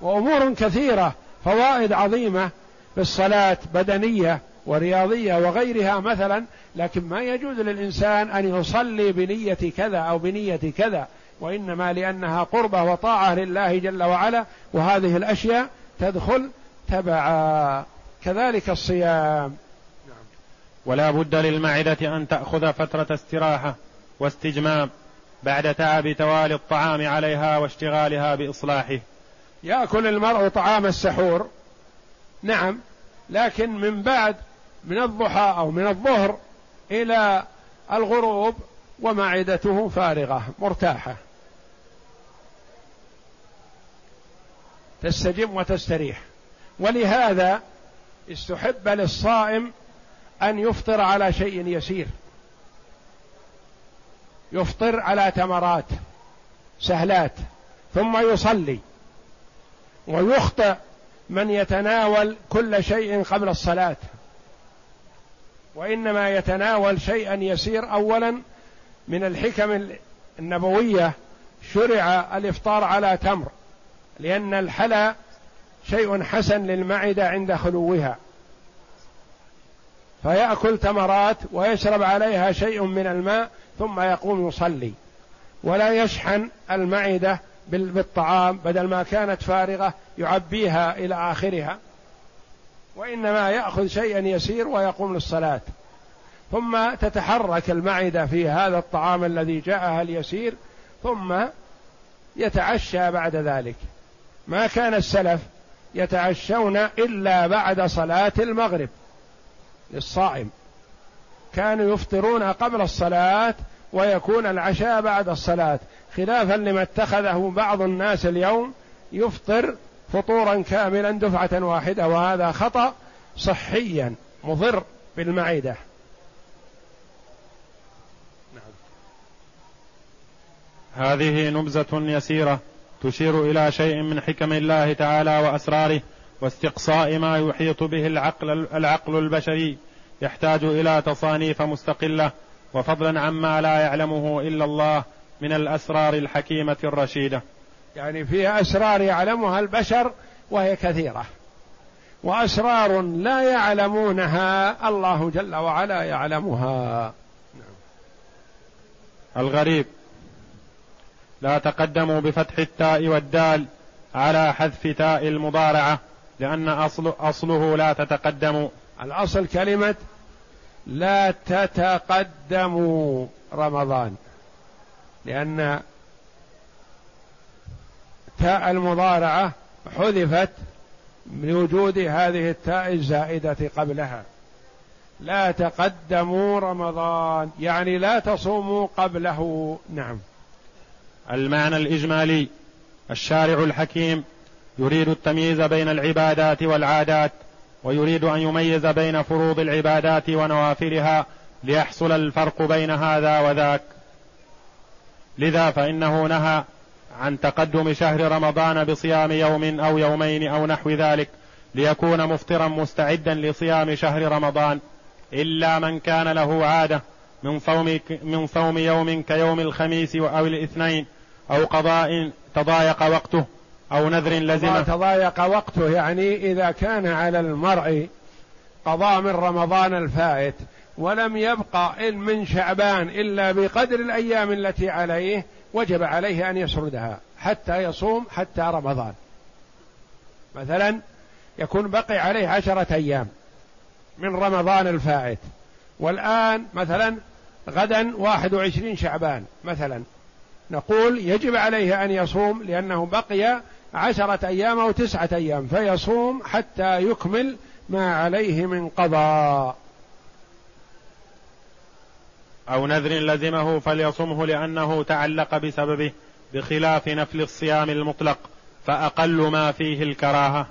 وأمور كثيرة فوائد عظيمة في الصلاة بدنية ورياضية وغيرها مثلا لكن ما يجوز للإنسان أن يصلي بنية كذا أو بنية كذا وإنما لأنها قربة وطاعة لله جل وعلا وهذه الأشياء تدخل تبعا. كذلك الصيام. ولا بد للمعدة أن تأخذ فترة استراحة واستجمام بعد تعب توالي الطعام عليها واشتغالها بإصلاحه. يأكل المرء طعام السحور. نعم لكن من بعد من الضحى أو من الظهر إلى الغروب ومعدته فارغة مرتاحة. تستجم وتستريح. ولهذا استحب للصائم أن يفطر على شيء يسير. يفطر على تمرات سهلات ثم يصلي. ويخطئ من يتناول كل شيء قبل الصلاة. وإنما يتناول شيئا يسير اولا من الحكم النبوية شرع الإفطار على تمر. لأن الحلى شيء حسن للمعدة عند خلوها. فيأكل تمرات ويشرب عليها شيء من الماء ثم يقوم يصلي. ولا يشحن المعدة بالطعام بدل ما كانت فارغة يعبيها إلى آخرها. وإنما يأخذ شيئا يسير ويقوم للصلاة. ثم تتحرك المعدة في هذا الطعام الذي جاءها اليسير ثم يتعشى بعد ذلك. ما كان السلف يتعشون إلا بعد صلاة المغرب للصائم. كانوا يفطرون قبل الصلاة ويكون العشاء بعد الصلاة خلافا لما اتخذه بعض الناس اليوم يفطر فطورا كاملا دفعة واحدة وهذا خطأ صحيا مضر بالمعدة. هذه نبذة يسيرة. تشير إلى شيء من حكم الله تعالى وأسراره واستقصاء ما يحيط به العقل العقل البشري يحتاج إلى تصانيف مستقلة وفضلا عما لا يعلمه إلا الله من الأسرار الحكيمة الرشيدة. يعني في أسرار يعلمها البشر وهي كثيرة. وأسرار لا يعلمونها الله جل وعلا يعلمها. الغريب لا تقدموا بفتح التاء والدال على حذف تاء المضارعة لأن أصل أصله لا تتقدموا الأصل كلمة لا تتقدموا رمضان لأن تاء المضارعة حذفت بوجود هذه التاء الزائدة قبلها. لا تقدموا رمضان يعني لا تصوموا قبله. نعم. المعنى الإجمالي. الشارع الحكيم يريد التمييز بين العبادات والعادات ويريد أن يميز بين فروض العبادات ونوافلها ليحصل الفرق بين هذا وذاك. لذا فإنه نهى عن تقدم شهر رمضان بصيام يوم أو يومين أو نحو ذلك ليكون مفطرا مستعدا لصيام شهر رمضان إلا من كان له عادة من صوم من صوم يوم كيوم الخميس أو الاثنين. أو قضاء تضايق وقته أو نذر لزمه. تضايق وقته يعني إذا كان على المرء قضاء من رمضان الفائت ولم يبقى من شعبان إلا بقدر الأيام التي عليه وجب عليه أن يسردها حتى يصوم حتى رمضان. مثلا يكون بقي عليه عشرة أيام من رمضان الفائت والآن مثلا غدا واحد وعشرين شعبان مثلا. نقول يجب عليه أن يصوم لأنه بقي عشرة أيام أو تسعة أيام فيصوم حتى يكمل ما عليه من قضاء أو نذر لزمه فليصمه لأنه تعلق بسببه بخلاف نفل الصيام المطلق فأقل ما فيه الكراهة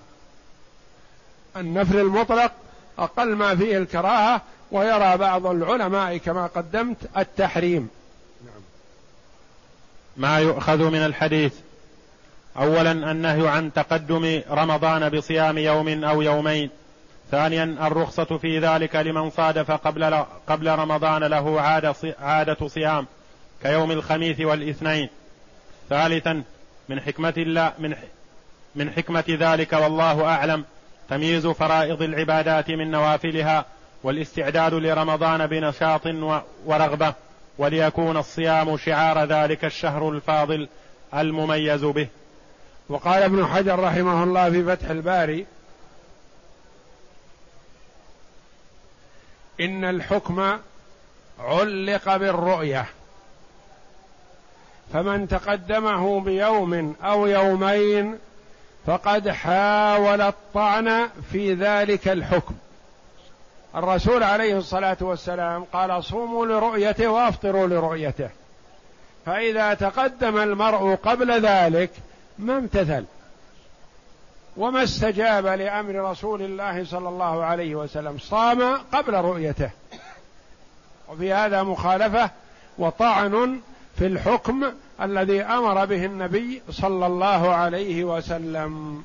النفل المطلق أقل ما فيه الكراهة ويرى بعض العلماء كما قدمت التحريم. ما يؤخذ من الحديث. اولا النهي عن تقدم رمضان بصيام يوم أو يومين. ثانيا الرخصة في ذلك لمن صادف قبل قبل رمضان له عادة صيام كيوم الخميس والإثنين. ثالثا من حكمة الله من من حكمة ذلك والله أعلم. تمييز فرائض العبادات من نوافلها والاستعداد لرمضان بنشاط ورغبة. وليكون الصيام شعار ذلك الشهر الفاضل المميز به. وقال ابن حجر رحمه الله في فتح الباري إن الحكم علق بالرؤية فمن تقدمه بيوم أو يومين فقد حاول الطعن في ذلك الحكم. الرسول عليه الصلاة والسلام قال صوموا لرؤيته وافطروا لرؤيته. فإذا تقدم المرء قبل ذلك ما امتثل. وما استجاب لأمر رسول الله صلى الله عليه وسلم. صام قبل رؤيته. وفي هذا مخالفة وطعن في الحكم الذي أمر به النبي صلى الله عليه وسلم.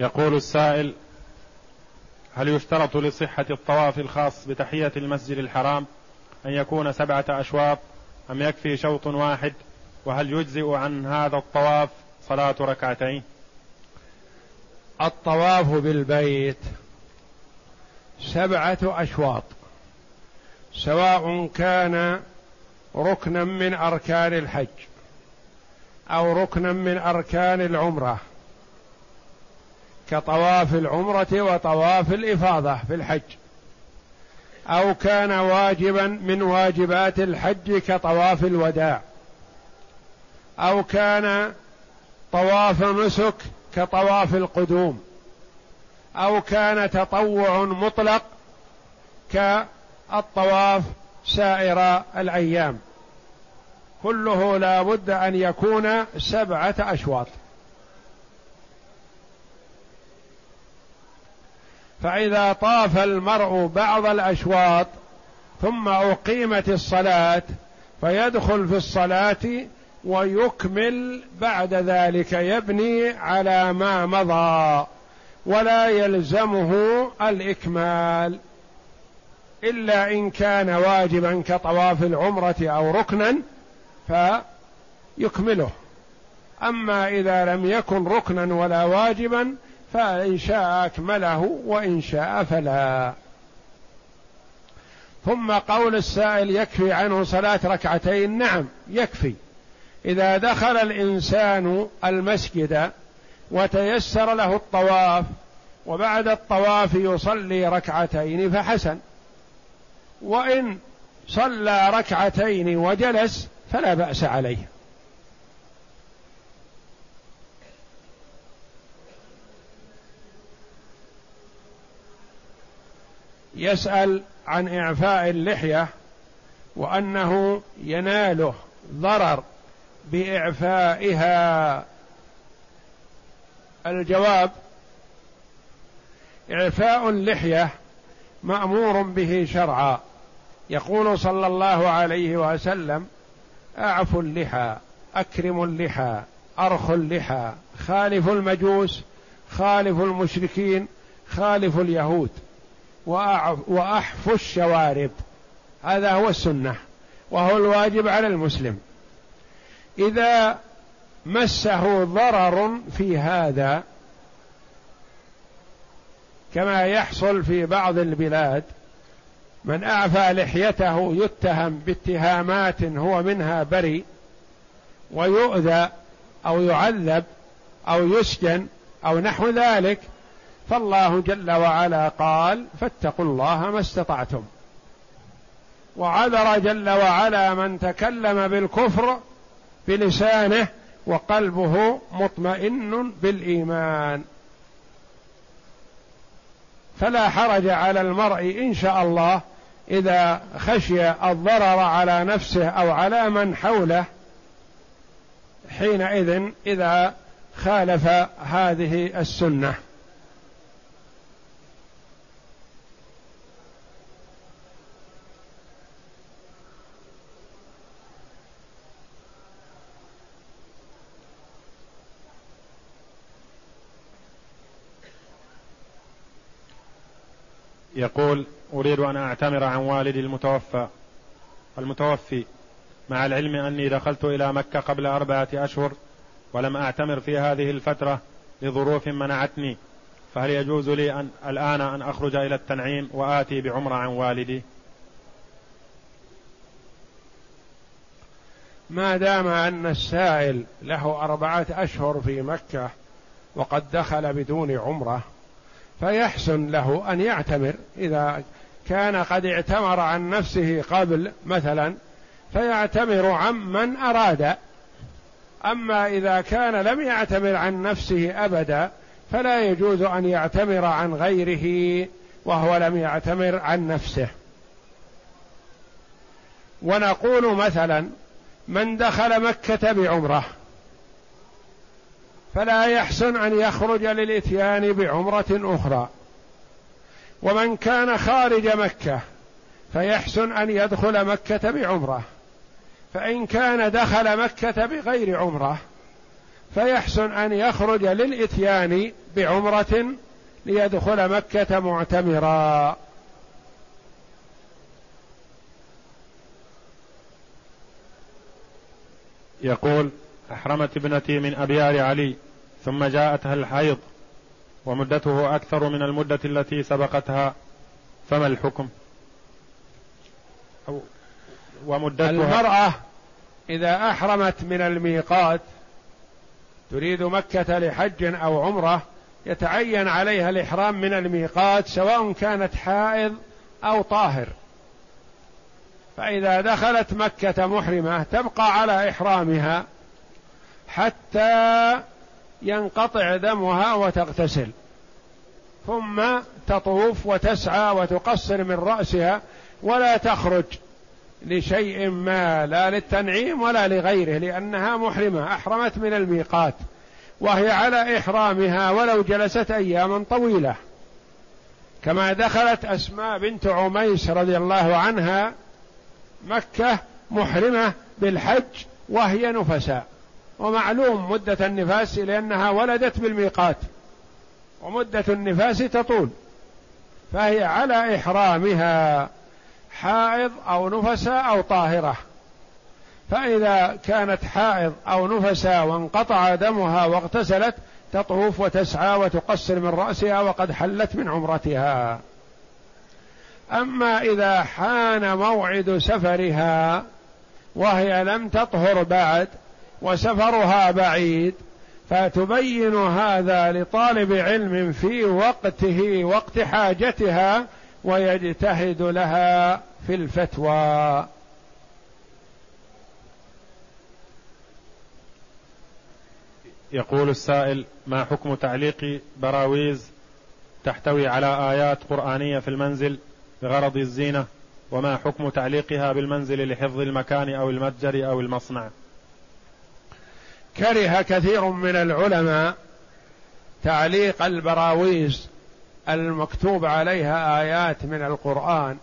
يقول السائل هل يشترط لصحة الطواف الخاص بتحية المسجد الحرام أن يكون سبعة أشواط أم يكفي شوط واحد؟ وهل يجزئ عن هذا الطواف صلاة ركعتين؟ الطواف بالبيت سبعة أشواط سواء كان ركنا من أركان الحج أو ركنا من أركان العمرة. كطواف العمرة وطواف الإفاضة في الحج. أو كان واجبا من واجبات الحج كطواف الوداع. أو كان طواف نسك كطواف القدوم. أو كان تطوع مطلق كالطواف سائر الأيام. كله لا بد أن يكون سبعة أشواط. فإذا طاف المرء بعض الأشواط ثم أقيمت الصلاة فيدخل في الصلاة ويكمل بعد ذلك يبني على ما مضى ولا يلزمه الإكمال إلا إن كان واجبا كطواف العمرة أو ركنا فيكمله. أما إذا لم يكن ركنا ولا واجبا فإن شاء أكمله وإن شاء فلا. ثم قول السائل يكفي عنه صلاة ركعتين نعم يكفي. إذا دخل الإنسان المسجد وتيسر له الطواف وبعد الطواف يصلي ركعتين فحسن. وإن صلى ركعتين وجلس فلا بأس عليه. يسأل عن إعفاء اللحية وأنه يناله ضرر بإعفائها. الجواب إعفاء اللحية مأمور به شرعا. يقول صلى الله عليه وسلم أعفوا اللحى أكرموا اللحى أرخوا اللحى خالفوا المجوس خالفوا المشركين خالفوا اليهود. وأحفوا الشوارب. هذا هو السنة وهو الواجب على المسلم. إذا مسه ضرر في هذا كما يحصل في بعض البلاد من أعفى لحيته يتهم باتهامات هو منها بريء ويؤذى أو يعذب أو يسجن أو نحو ذلك. فالله جل وعلا قال فاتقوا الله ما استطعتم. وعذر جل وعلا من تكلم بالكفر بلسانه وقلبه مطمئن بالإيمان. فلا حرج على المرء إن شاء الله إذا خشي الضرر على نفسه أو على من حوله حينئذ إذا خالف هذه السنة. يقول أريد أن أعتمر عن والدي المتوفى المتوفي مع العلم أني دخلت إلى مكة قبل أربعة أشهر ولم أعتمر في هذه الفترة لظروف منعتني فهل يجوز لي أن الآن أن أخرج إلى التنعيم وآتي بعمرة عن والدي؟ ما دام أن السائل له أربعة أشهر في مكة وقد دخل بدون عمرة فيحسن له أن يعتمر. إذا كان قد اعتمر عن نفسه قبل مثلا فيعتمر عن من أراد. أما إذا كان لم يعتمر عن نفسه أبدا فلا يجوز أن يعتمر عن غيره وهو لم يعتمر عن نفسه. ونقول مثلا من دخل مكة بعمرة فلا يحسن أن يخرج للإتيان بعمرة أخرى. ومن كان خارج مكة فيحسن أن يدخل مكة بعمرة. فإن كان دخل مكة بغير عمرة فيحسن أن يخرج للإتيان بعمرة ليدخل مكة معتمرا. يقول أحرمت ابنتي من أبيار علي ثم جاءتها الحيض ومدته أكثر من المدة التي سبقتها فما الحكم؟ ومدتها المرأة إذا أحرمت من الميقات تريد مكة لحج أو عمرة يتعين عليها الإحرام من الميقات سواء كانت حائض أو طاهر. فإذا دخلت مكة محرمة تبقى على إحرامها. حتى ينقطع دمها وتغتسل. ثم تطوف وتسعى وتقصر من رأسها ولا تخرج لشيء ما لا للتنعيم ولا لغيره لأنها محرمة أحرمت من الميقات وهي على إحرامها ولو جلست أياما طويلة. كما دخلت أسماء بنت عميس رضي الله عنها مكة محرمة بالحج وهي نفساء. ومعلوم مدة النفاس لأنها ولدت بالميقات. ومدة النفاس تطول. فهي على إحرامها حائض أو نفسا أو طاهرة. فإذا كانت حائض أو نفسا وانقطع دمها واغتسلت تطوف وتسعى وتقصر من رأسها وقد حلت من عمرتها. أما إذا حان موعد سفرها وهي لم تطهر بعد وسفرها بعيد فتبين هذا لطالب علم في وقته وقت حاجتها ويجتهد لها في الفتوى. يقول السائل ما حكم تعليق براويز تحتوي على آيات قرآنية في المنزل بغرض الزينة؟ وما حكم تعليقها بالمنزل لحفظ المكان أو المتجر أو المصنع؟ كره كثير من العلماء تعليق البراويز المكتوب عليها آيات من القرآن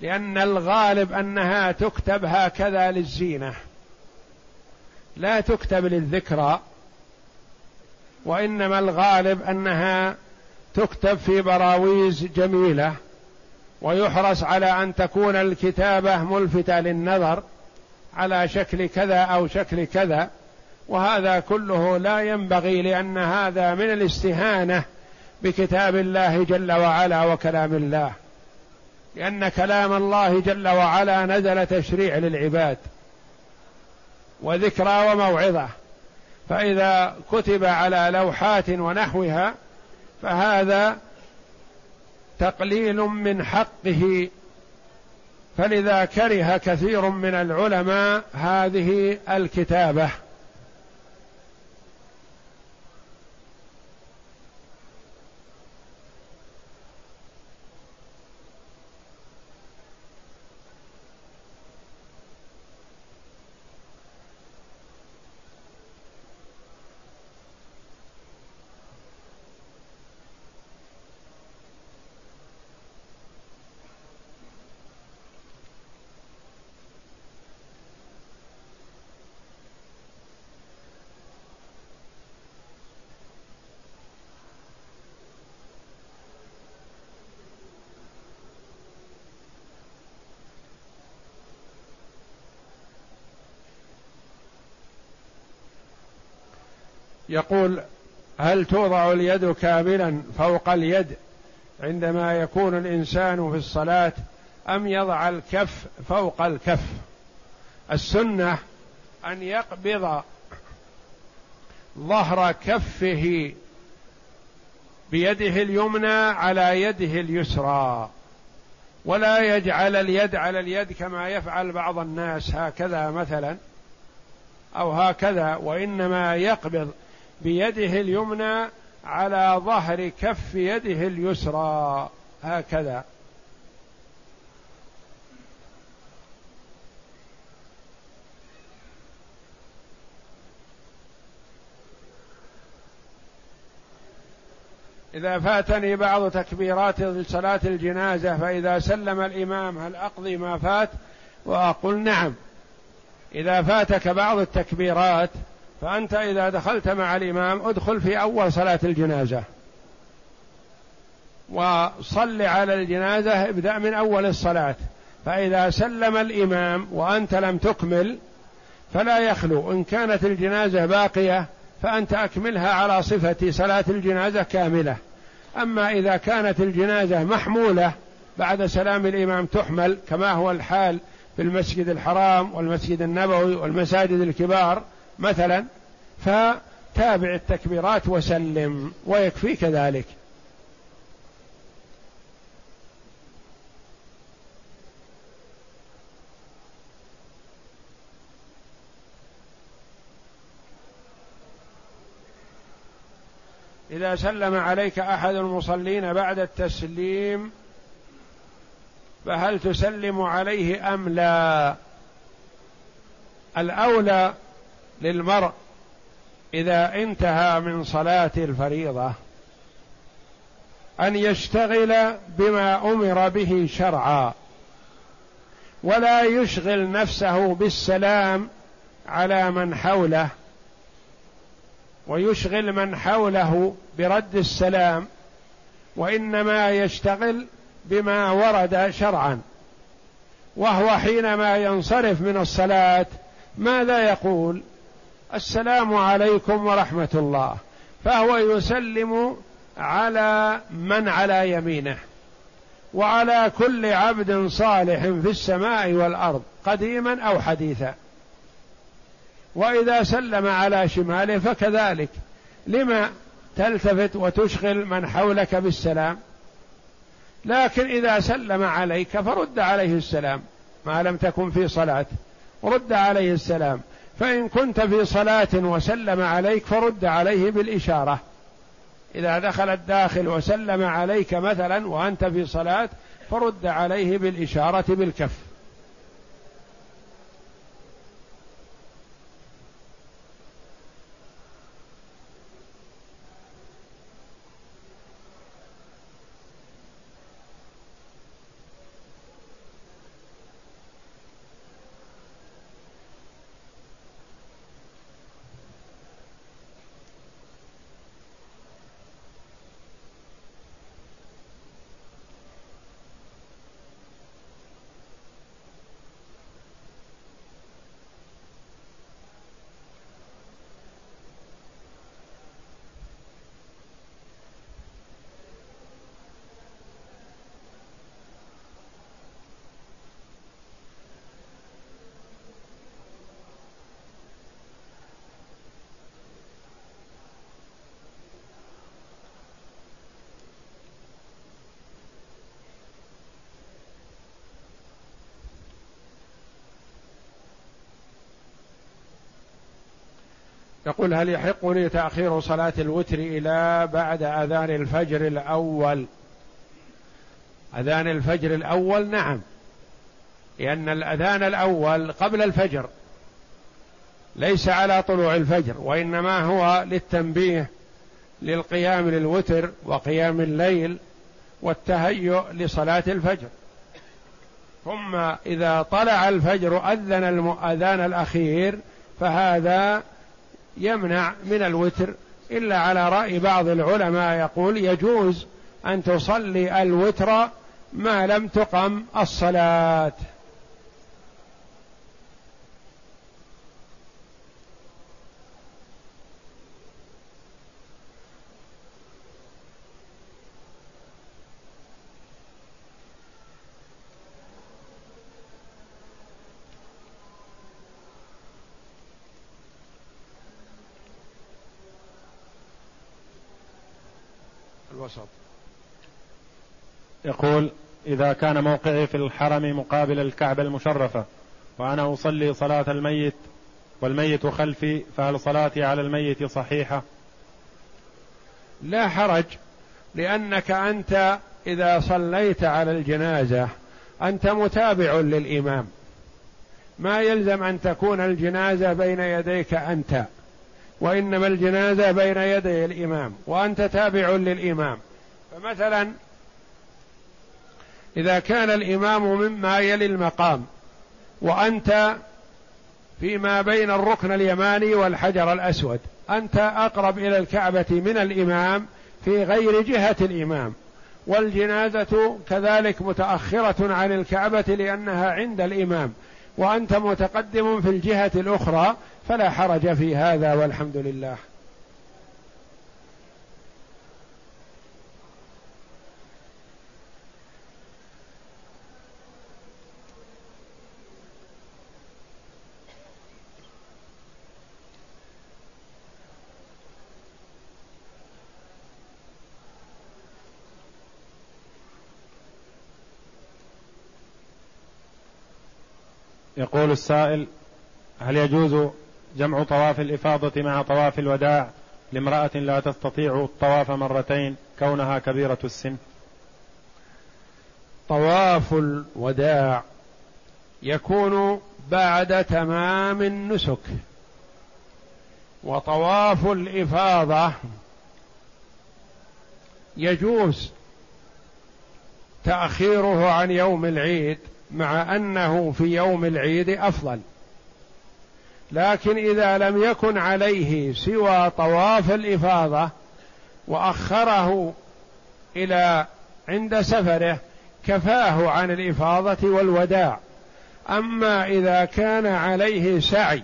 لأن الغالب أنها تكتب هكذا للزينة. لا تكتب للذكرى وإنما الغالب أنها تكتب في براويز جميلة ويحرص على أن تكون الكتابة ملفتة للنظر على شكل كذا أو شكل كذا. وهذا كله لا ينبغي لأن هذا من الاستهانة بكتاب الله جل وعلا وكلام الله. لأن كلام الله جل وعلا نزل تشريع للعباد وذكرى وموعظة. فإذا كتب على لوحات ونحوها فهذا تقليل من حقه. فلذا كره كثير من العلماء هذه الكتابة. يقول هل توضع اليد كاملا فوق اليد عندما يكون الإنسان في الصلاة أم يضع الكف فوق الكف؟ السنة أن يقبض ظهر كفه بيده اليمنى على يده اليسرى ولا يجعل اليد على اليد كما يفعل بعض الناس هكذا مثلا أو هكذا وإنما يقبض بيده اليمنى على ظهر كف يده اليسرى. هكذا. إذا فاتني بعض تكبيرات صلاة الجنازة فإذا سلم الإمام هل أقضي ما فات؟ وأقول نعم. إذا فاتك بعض التكبيرات فأنت إذا دخلت مع الإمام ادخل في أول صلاة الجنازة. وصل على الجنازة ابدأ من أول الصلاة. فإذا سلم الإمام وأنت لم تكمل فلا يخلو. إن كانت الجنازة باقية فأنت أكملها على صفة صلاة الجنازة كاملة. أما إذا كانت الجنازة محمولة بعد سلام الإمام تحمل كما هو الحال في المسجد الحرام والمسجد النبوي والمساجد الكبار مثلا فتابع التكبيرات وسلم ويكفيك ذلك إذا سلم عليك أحد المصلين بعد التسليم فهل تسلم عليه أم لا؟ الأولى للمرء إذا انتهى من صلاة الفريضة أن يشتغل بما أمر به شرعا ولا يشغل نفسه بالسلام على من حوله ويشغل من حوله برد السلام وإنما يشتغل بما ورد شرعا وهو حينما ينصرف من الصلاة ماذا يقول؟ السلام عليكم ورحمة الله. فهو يسلم على من على يمينه وعلى كل عبد صالح في السماء والأرض قديما أو حديثا. وإذا سلم على شماله فكذلك. لما تلتفت وتشغل من حولك بالسلام؟ لكن إذا سلم عليك فرد عليه السلام ما لم تكن في صلاه رد عليه السلام. فإن كنت في صلاة وسلم عليك فرد عليه بالإشارة. إذا دخل الداخل وسلم عليك مثلا وأنت في صلاة فرد عليه بالإشارة بالكف. يقول هل يحق لي تأخير صلاة الوتر إلى بعد أذان الفجر الأول؟ أذان الفجر الأول نعم. لأن الأذان الأول قبل الفجر ليس على طلوع الفجر وإنما هو للتنبيه للقيام للوتر وقيام الليل والتهيؤ لصلاة الفجر. ثم إذا طلع الفجر أذن المؤذان الأخير فهذا يمنع من الوتر. إلا على رأي بعض العلماء يقول يجوز أن تصلي الوتر ما لم تقم الصلاة. الوسط. يقول إذا كان موقعي في الحرم مقابل الكعبة المشرفة وأنا أصلي صلاة الميت والميت خلفي فهل صلاتي على الميت صحيحة؟ لا حرج لأنك أنت إذا صليت على الجنازة أنت متابع للإمام. ما يلزم أن تكون الجنازة بين يديك أنت. وإنما الجنازة بين يدي الإمام وأنت تابع للإمام. فمثلا إذا كان الإمام مما يلي المقام وأنت فيما بين الركن اليماني والحجر الأسود أنت أقرب إلى الكعبة من الإمام في غير جهة الإمام. والجنازة كذلك متأخرة عن الكعبة لأنها عند الإمام. وأنت متقدم في الجهة الأخرى فلا حرج في هذا والحمد لله. يقول السائل هل يجوز جمع طواف الإفاضة مع طواف الوداع لامرأة لا تستطيع الطواف مرتين كونها كبيرة السن؟ طواف الوداع يكون بعد تمام النسك وطواف الإفاضة يجوز تأخيره عن يوم العيد مع أنه في يوم العيد أفضل. لكن إذا لم يكن عليه سوى طواف الإفاضة وأخره إلى عند سفره كفاه عن الإفاضة والوداع. أما إذا كان عليه سعي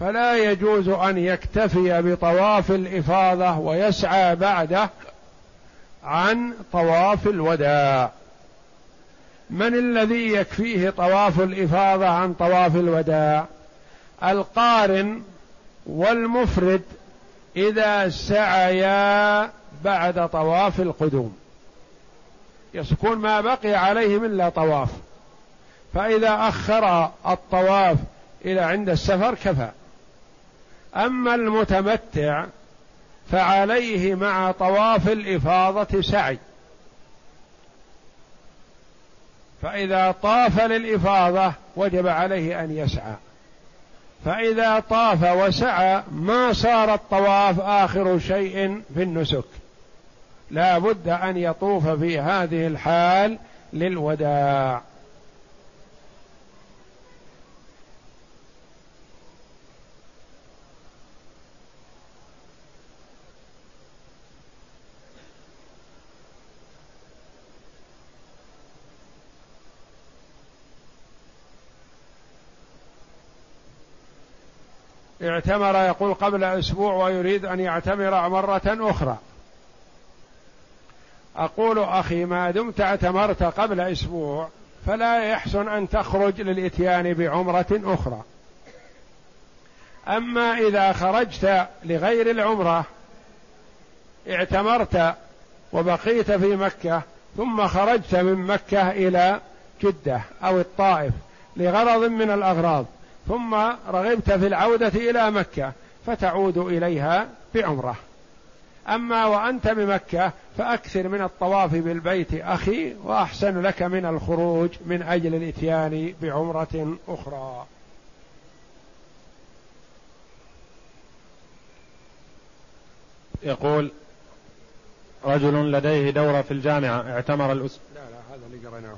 فلا يجوز أن يكتفي بطواف الإفاضة ويسعى بعده عن طواف الوداع. من الذي يكفيه طواف الإفاضة عن طواف الوداع؟ القارن والمفرد إذا سعيا بعد طواف القدوم. يكون ما بقي عليهم إلا طواف. فإذا أخر الطواف إلى عند السفر كفى. أما المتمتع فعليه مع طواف الإفاضة سعي. فإذا طاف للإفاضة وجب عليه أن يسعى. فإذا طاف وسعى ما صار الطواف آخر شيء في النسك. لا بد أن يطوف في هذه الحال للوداع. اعتمر يقول قبل أسبوع ويريد أن يعتمر مرة أخرى. أقول أخي ما دمت اعتمرت قبل أسبوع فلا يحسن أن تخرج للإتيان بعمرة أخرى. أما إذا خرجت لغير العمرة اعتمرت وبقيت في مكة ثم خرجت من مكة إلى جدة أو الطائف لغرض من الأغراض ثم رغبت في العودة إلى مكة فتعود إليها بعمرة. أما وأنت بمكة فأكثر من الطواف بالبيت أخي وأحسن لك من الخروج من أجل الإتيان بعمرة أخرى. يقول رجل لديه دورة في الجامعة اعتمر الأسبوع لا لا هذا اللي قرأناه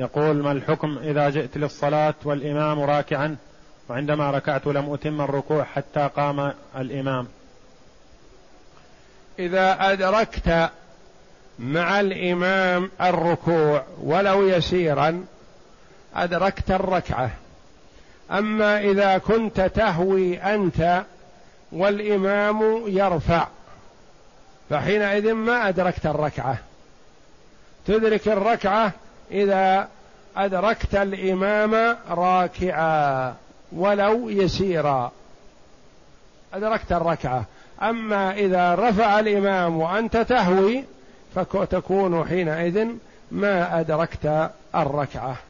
يقول ما الحكم إذا جئت للصلاة والإمام راكعا وعندما ركعت لم أتم الركوع حتى قام الإمام؟ إذا أدركت مع الإمام الركوع ولو يسيرا أدركت الركعة. أما إذا كنت تهوي أنت والإمام يرفع فحينئذ ما أدركت الركعة. تدرك الركعة إذا أدركت الإمام راكعا ولو يسيرا. أدركت الركعة. أما إذا رفع الإمام وأنت تهوي فتكون حينئذ ما أدركت الركعة.